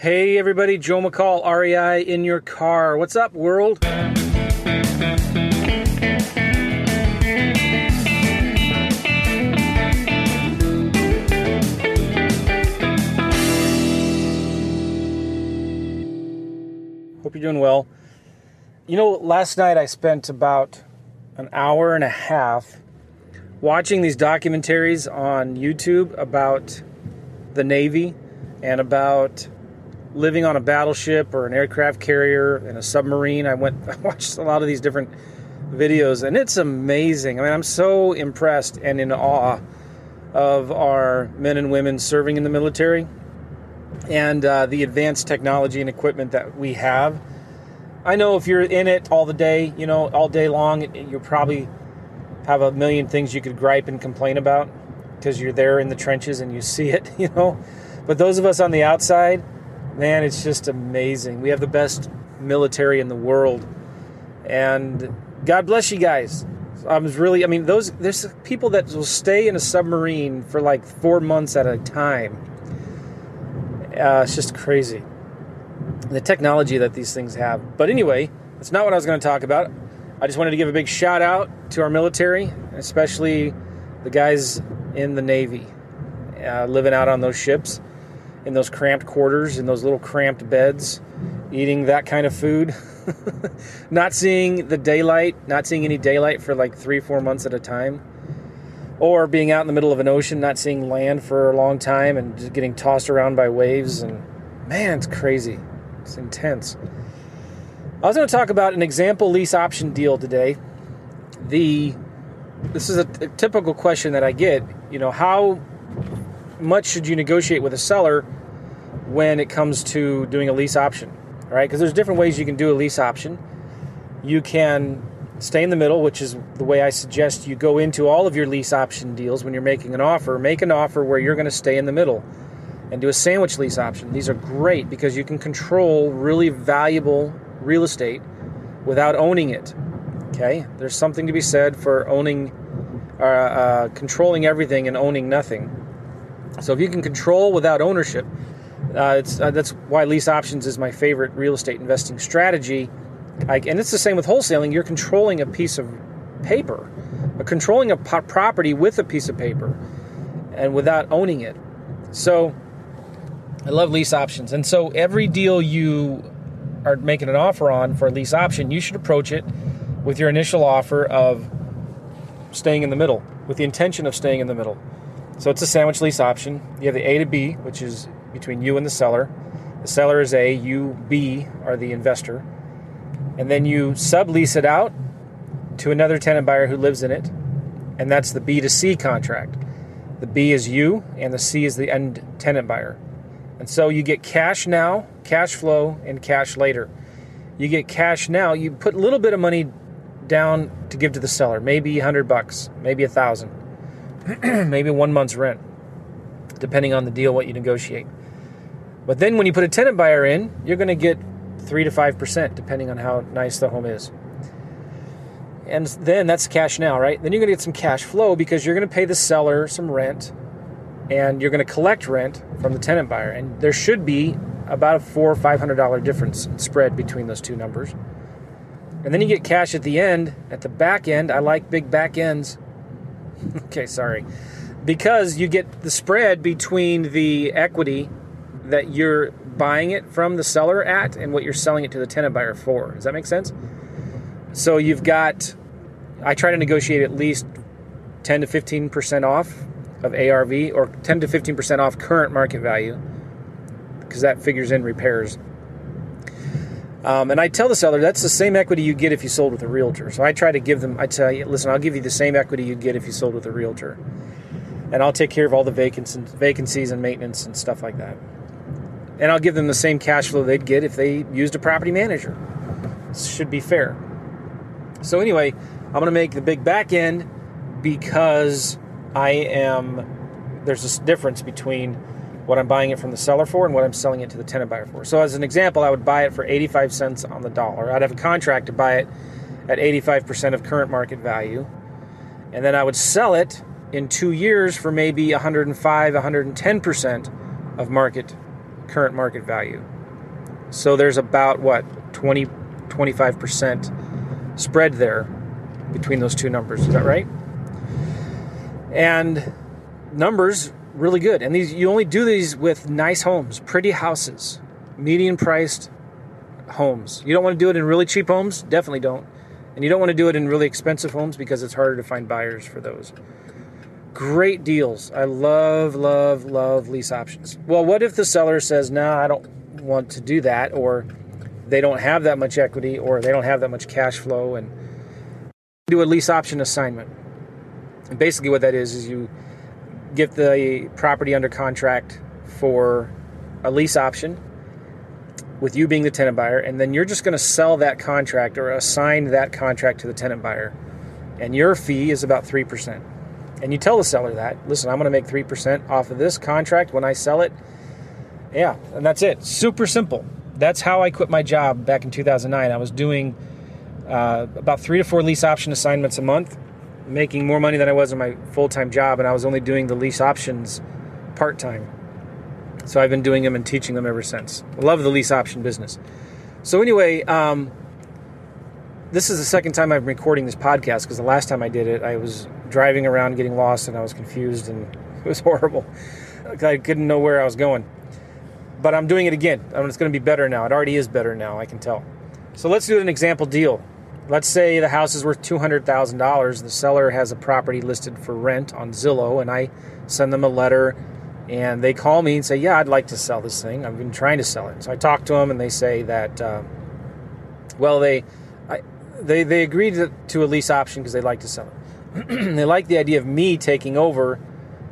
Hey everybody, Joe McCall, REI in your car. What's up, world? Hope you're doing well. You know, last night I spent about an hour and a half watching these documentaries on YouTube about the Navy and about living on a battleship or an aircraft carrier and a submarine. I went I watched a lot of these different videos and it's amazing. I mean, I'm so impressed and in awe of our men and women serving in the military and uh, the advanced technology and equipment that we have. I know if you're in it all the day, you know, all day long, you probably have a million things you could gripe and complain about because you're there in the trenches and you see it, you know. But those of us on the outside, man, it's just amazing. We have the best military in the world. And God bless you guys. I was really, I mean, those, there's people that will stay in a submarine for like four months at a time uh, it's just crazy. The technology that these things have. But anyway, that's not what I was going to talk about. I just wanted to give a big shout out to our military, especially the guys in the Navy uh, living out on those ships, in those cramped quarters, in those little cramped beds, eating that kind of food. not seeing the daylight, not seeing any daylight for like three, four months at a time or being out in the middle of an ocean, not seeing land for a long time, and just getting tossed around by waves. And man, it's crazy. It's intense. I was going to talk about an example lease option deal today. The this is a, a typical question that I get. You know, how much should you negotiate with a seller when it comes to doing a lease option? Right? Because there's different ways you can do a lease option. You can stay in the middle, which is the way I suggest you go into all of your lease option deals when you're making an offer. Make an offer where you're going to stay in the middle and do a sandwich lease option. These are great because you can control really valuable real estate without owning it. Okay? There's something to be said for owning, uh, uh, controlling everything and owning nothing. So if you can control without ownership, uh, uh that's why lease options is my favorite real estate investing strategy like, and it's the same with wholesaling. You're controlling a piece of paper, controlling a property with a piece of paper, and without owning it. So, I love lease options, and so every deal you are making an offer on for a lease option, you should approach it with your initial offer of staying in the middle, with the intention of staying in the middle. So it's a sandwich lease option. You have the A to B, which is between you and the seller. The seller is A, you B are the investor and then you sublease it out to another tenant buyer who lives in it, and that's the B to C contract. The B is you, and the C is the end tenant buyer. And so you get cash now, cash flow, and cash later. You get cash now. You put a little bit of money down to give to the seller, maybe a hundred bucks, maybe a thousand, maybe one month's rent, depending on the deal, what you negotiate. But then when you put a tenant buyer in, you're going to get 3 to 5%, depending on how nice the home is. And then that's cash now, right? Then you're going to get some cash flow because you're going to pay the seller some rent and you're going to collect rent from the tenant buyer. And there should be about a four or five hundred dollar difference spread between those two numbers. And then you get cash at the end. At the back end, I like big back ends. okay, sorry. Because you get the spread between the equity that you're buying it from the seller at and what you're selling it to the tenant buyer for. Does that make sense? So you've got, I try to negotiate at least 10 to 15% off of ARV or 10 to 15% off current market value because that figures in repairs. Um, and I tell the seller that's the same equity you get if you sold with a realtor. So I try to give them, I tell you, listen, I'll give you the same equity you'd get if you sold with a realtor. And I'll take care of all the vacancies and maintenance and stuff like that and I'll give them the same cash flow they'd get if they used a property manager. This should be fair. So anyway, I'm going to make the big back end because I am there's this difference between what I'm buying it from the seller for and what I'm selling it to the tenant buyer for. So as an example, I would buy it for 85 cents on the dollar. I'd have a contract to buy it at 85% of current market value. And then I would sell it in 2 years for maybe 105, 110% of market current market value. So there's about what 20 25% spread there between those two numbers. Is that right? And numbers really good. And these you only do these with nice homes, pretty houses, median priced homes. You don't want to do it in really cheap homes, definitely don't. And you don't want to do it in really expensive homes because it's harder to find buyers for those. Great deals. I love, love, love lease options. Well, what if the seller says, "No, nah, I don't want to do that," or they don't have that much equity, or they don't have that much cash flow, and do a lease option assignment. And basically, what that is is you get the property under contract for a lease option with you being the tenant buyer, and then you're just going to sell that contract or assign that contract to the tenant buyer. And your fee is about 3%. And you tell the seller that, listen, I'm going to make 3% off of this contract when I sell it. Yeah, and that's it. Super simple. That's how I quit my job back in 2009. I was doing uh, about three to four lease option assignments a month, making more money than I was in my full time job, and I was only doing the lease options part time. So I've been doing them and teaching them ever since. Love the lease option business. So anyway, um, this is the second time I'm recording this podcast because the last time I did it, I was driving around getting lost and I was confused and it was horrible. I couldn't know where I was going. But I'm doing it again. I mean, it's going to be better now. It already is better now, I can tell. So let's do an example deal. Let's say the house is worth $200,000. The seller has a property listed for rent on Zillow, and I send them a letter and they call me and say, "Yeah, I'd like to sell this thing. I've been trying to sell it." So I talk to them, and they say that, uh, well, they, I, they, they agreed to, to a lease option because they like to sell it. they like the idea of me taking over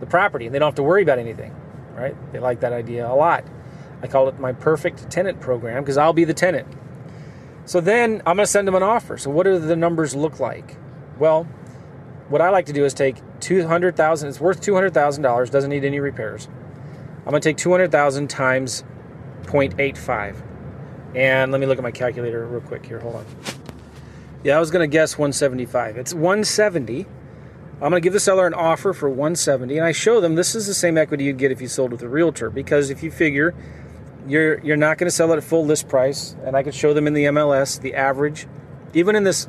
the property, and they don't have to worry about anything, right? They like that idea a lot. I call it my perfect tenant program because I'll be the tenant. So then I'm going to send them an offer. So what do the numbers look like? Well, what I like to do is take 200,000 it's worth $200,000 doesn't need any repairs. I'm going to take 200,000 times 0.85. And let me look at my calculator real quick here. Hold on. Yeah, I was going to guess 175. It's 170. I'm going to give the seller an offer for 170 and I show them this is the same equity you'd get if you sold with a realtor because if you figure you're you're not going to sell it at full list price and I could show them in the MLS the average even in this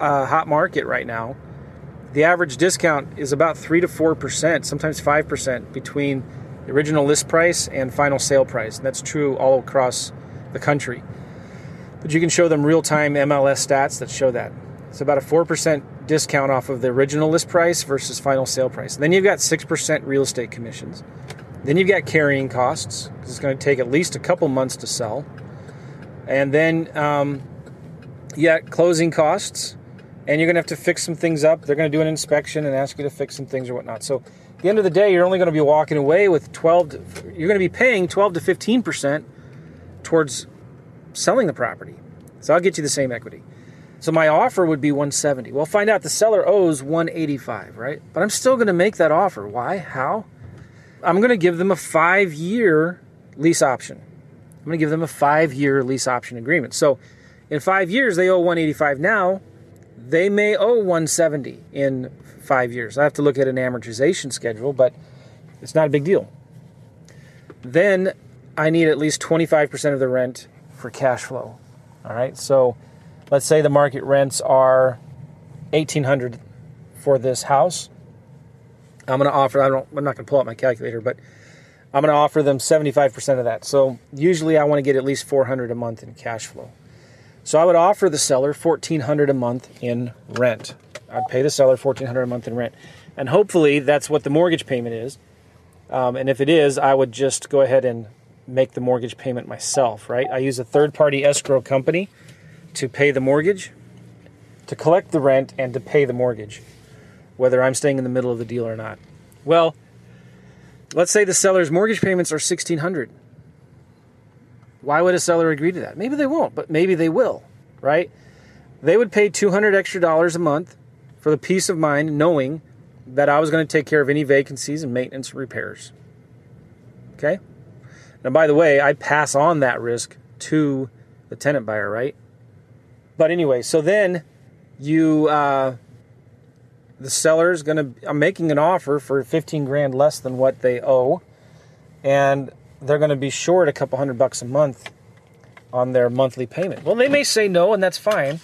uh, hot market right now the average discount is about 3 to 4%, sometimes 5% between the original list price and final sale price. And that's true all across the country. But you can show them real time MLS stats that show that. It's about a 4% discount off of the original list price versus final sale price. And then you've got 6% real estate commissions. Then you've got carrying costs, because it's going to take at least a couple months to sell. And then um, you got closing costs and you're going to have to fix some things up. They're going to do an inspection and ask you to fix some things or whatnot. So, at the end of the day, you're only going to be walking away with 12. To, you're going to be paying 12 to 15 percent towards selling the property. So I'll get you the same equity. So my offer would be 170. Well, find out the seller owes 185, right? But I'm still going to make that offer. Why? How? I'm going to give them a five year lease option. I'm going to give them a five year lease option agreement. So in five years, they owe 185 now they may owe 170 in five years. I have to look at an amortization schedule, but it's not a big deal. Then I need at least 25% of the rent for cash flow. All right, so let's say the market rents are 1800 for this house. I'm going to offer, I don't, I'm not going to pull out my calculator, but I'm going to offer them 75% of that. So usually I want to get at least 400 a month in cash flow. So I would offer the seller 1400 a month in rent. I'd pay the seller 1400 a month in rent. And hopefully that's what the mortgage payment is. Um, and if it is, I would just go ahead and make the mortgage payment myself, right? I use a third party escrow company to pay the mortgage, to collect the rent, and to pay the mortgage, whether I'm staying in the middle of the deal or not. Well, let's say the seller's mortgage payments are 1600 why would a seller agree to that? Maybe they won't, but maybe they will, right? They would pay 200 extra dollars a month for the peace of mind knowing that I was going to take care of any vacancies and maintenance repairs. Okay? Now, by the way, I pass on that risk to the tenant buyer, right? But anyway, so then you, uh, the seller is going to, I'm making an offer for 15 grand less than what they owe. And they're going to be short a couple hundred bucks a month on their monthly payment. Well, they may say no, and that's fine,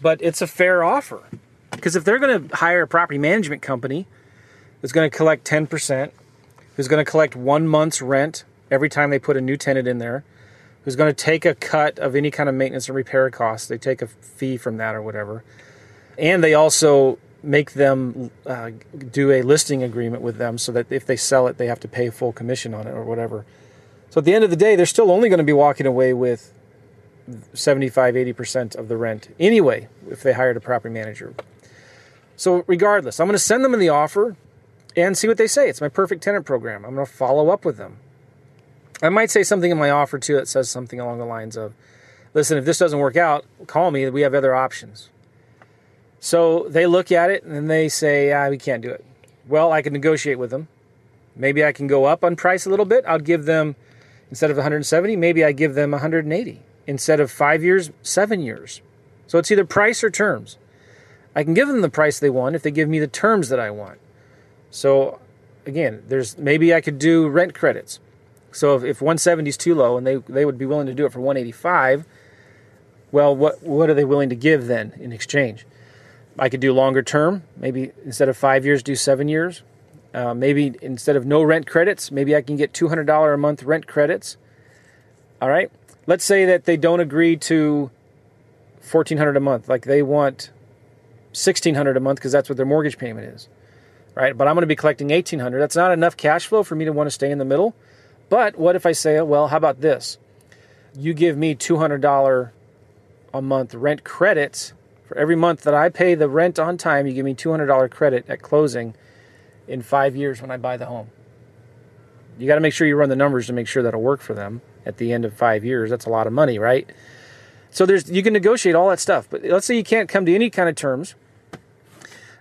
but it's a fair offer. Because if they're going to hire a property management company that's going to collect 10%, who's going to collect one month's rent every time they put a new tenant in there, who's going to take a cut of any kind of maintenance and repair costs, they take a fee from that or whatever, and they also make them uh, do a listing agreement with them so that if they sell it, they have to pay full commission on it or whatever. So at the end of the day, they're still only going to be walking away with 75, 80% of the rent anyway if they hired a property manager. So, regardless, I'm going to send them the offer and see what they say. It's my perfect tenant program. I'm going to follow up with them. I might say something in my offer too that says something along the lines of, listen, if this doesn't work out, call me. We have other options. So they look at it and they say, ah, we can't do it. Well, I can negotiate with them. Maybe I can go up on price a little bit. I'll give them, instead of 170, maybe I give them 180. Instead of five years, seven years. So it's either price or terms. I can give them the price they want if they give me the terms that I want. So again, there's maybe I could do rent credits. So if, if 170 is too low and they, they would be willing to do it for 185, well, what what are they willing to give then in exchange? I could do longer term, maybe instead of five years, do seven years. Uh, maybe instead of no rent credits, maybe I can get $200 a month rent credits. All right. Let's say that they don't agree to 1400 a month, like they want 1600 a month because that's what their mortgage payment is. Right? But i'm going to be collecting 1800 that's not enough cash flow for me to want to stay in the middle. But what if i say well how about this? You give me $200 a month rent credits for every month that i pay the rent on time you give me $200 credit at closing in five years when i buy the home you got to make sure you run the numbers to make sure that'll work for them at the end of five years that's a lot of money right so there's you can negotiate all that stuff but let's say you can't come to any kind of terms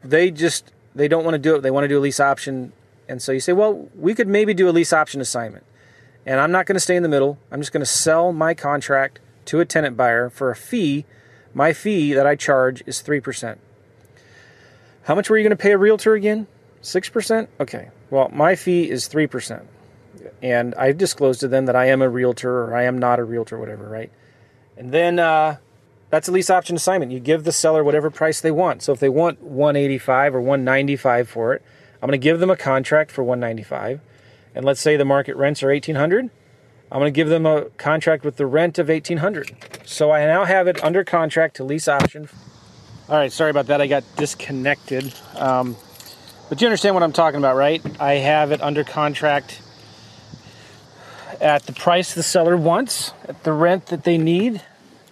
they just they don't want to do it. They want to do a lease option, and so you say, well, we could maybe do a lease option assignment, and I'm not going to stay in the middle. I'm just going to sell my contract to a tenant buyer for a fee. My fee that I charge is three percent. How much were you going to pay a realtor again? Six percent. Okay. Well, my fee is three percent, and I've disclosed to them that I am a realtor or I am not a realtor, whatever, right? And then uh, that's a lease option assignment. You give the seller whatever price they want. So if they want 185 or 195 for it, I'm going to give them a contract for 195. And let's say the market rents are 1800, I'm going to give them a contract with the rent of 1800. So I now have it under contract to lease option. All right, sorry about that. I got disconnected. Um, but you understand what I'm talking about, right? I have it under contract at the price the seller wants, at the rent that they need,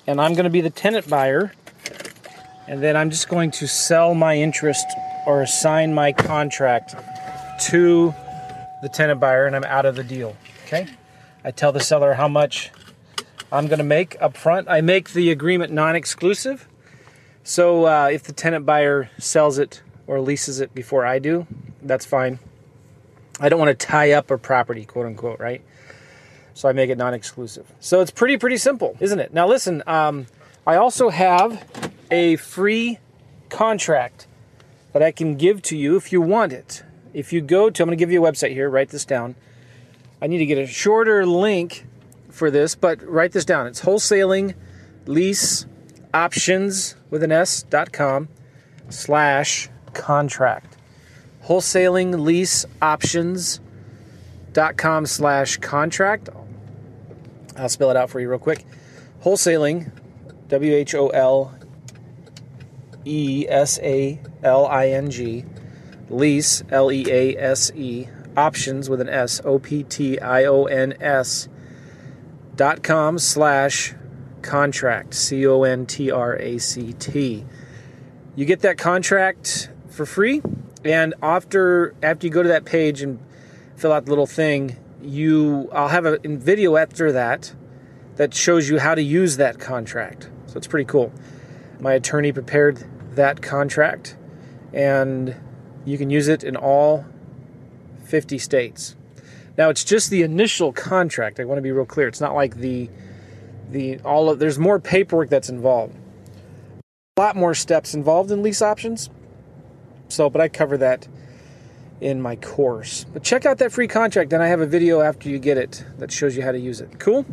and I'm going to be the tenant buyer. And then I'm just going to sell my interest or assign my contract to the tenant buyer, and I'm out of the deal. Okay? I tell the seller how much I'm going to make up front. I make the agreement non exclusive. So uh, if the tenant buyer sells it or leases it before I do, that's fine. I don't want to tie up a property, quote unquote, right? so I make it non-exclusive. So it's pretty pretty simple, isn't it? Now listen, um, I also have a free contract that I can give to you if you want it. If you go to, I'm going to give you a website here. Write this down. I need to get a shorter link for this, but write this down. It's wholesaling lease options with an S dot com slash contract. Wholesaling lease options dot com slash contract. I'll spell it out for you real quick. Wholesaling, W H O L E S A L I N G, lease, L E A S E, options with an S, O P T I O N S, dot com slash contract, C O N T R A C T. You get that contract for free, and after after you go to that page and fill out the little thing, you I'll have a video after that that shows you how to use that contract. So it's pretty cool. My attorney prepared that contract and you can use it in all 50 states. Now it's just the initial contract. I want to be real clear. It's not like the the all of there's more paperwork that's involved. A lot more steps involved in lease options. So, but I cover that in my course. But check out that free contract, and I have a video after you get it that shows you how to use it. Cool?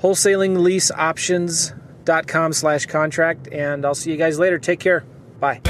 Wholesalingleaseoptions.com slash contract, and I'll see you guys later. Take care. Bye.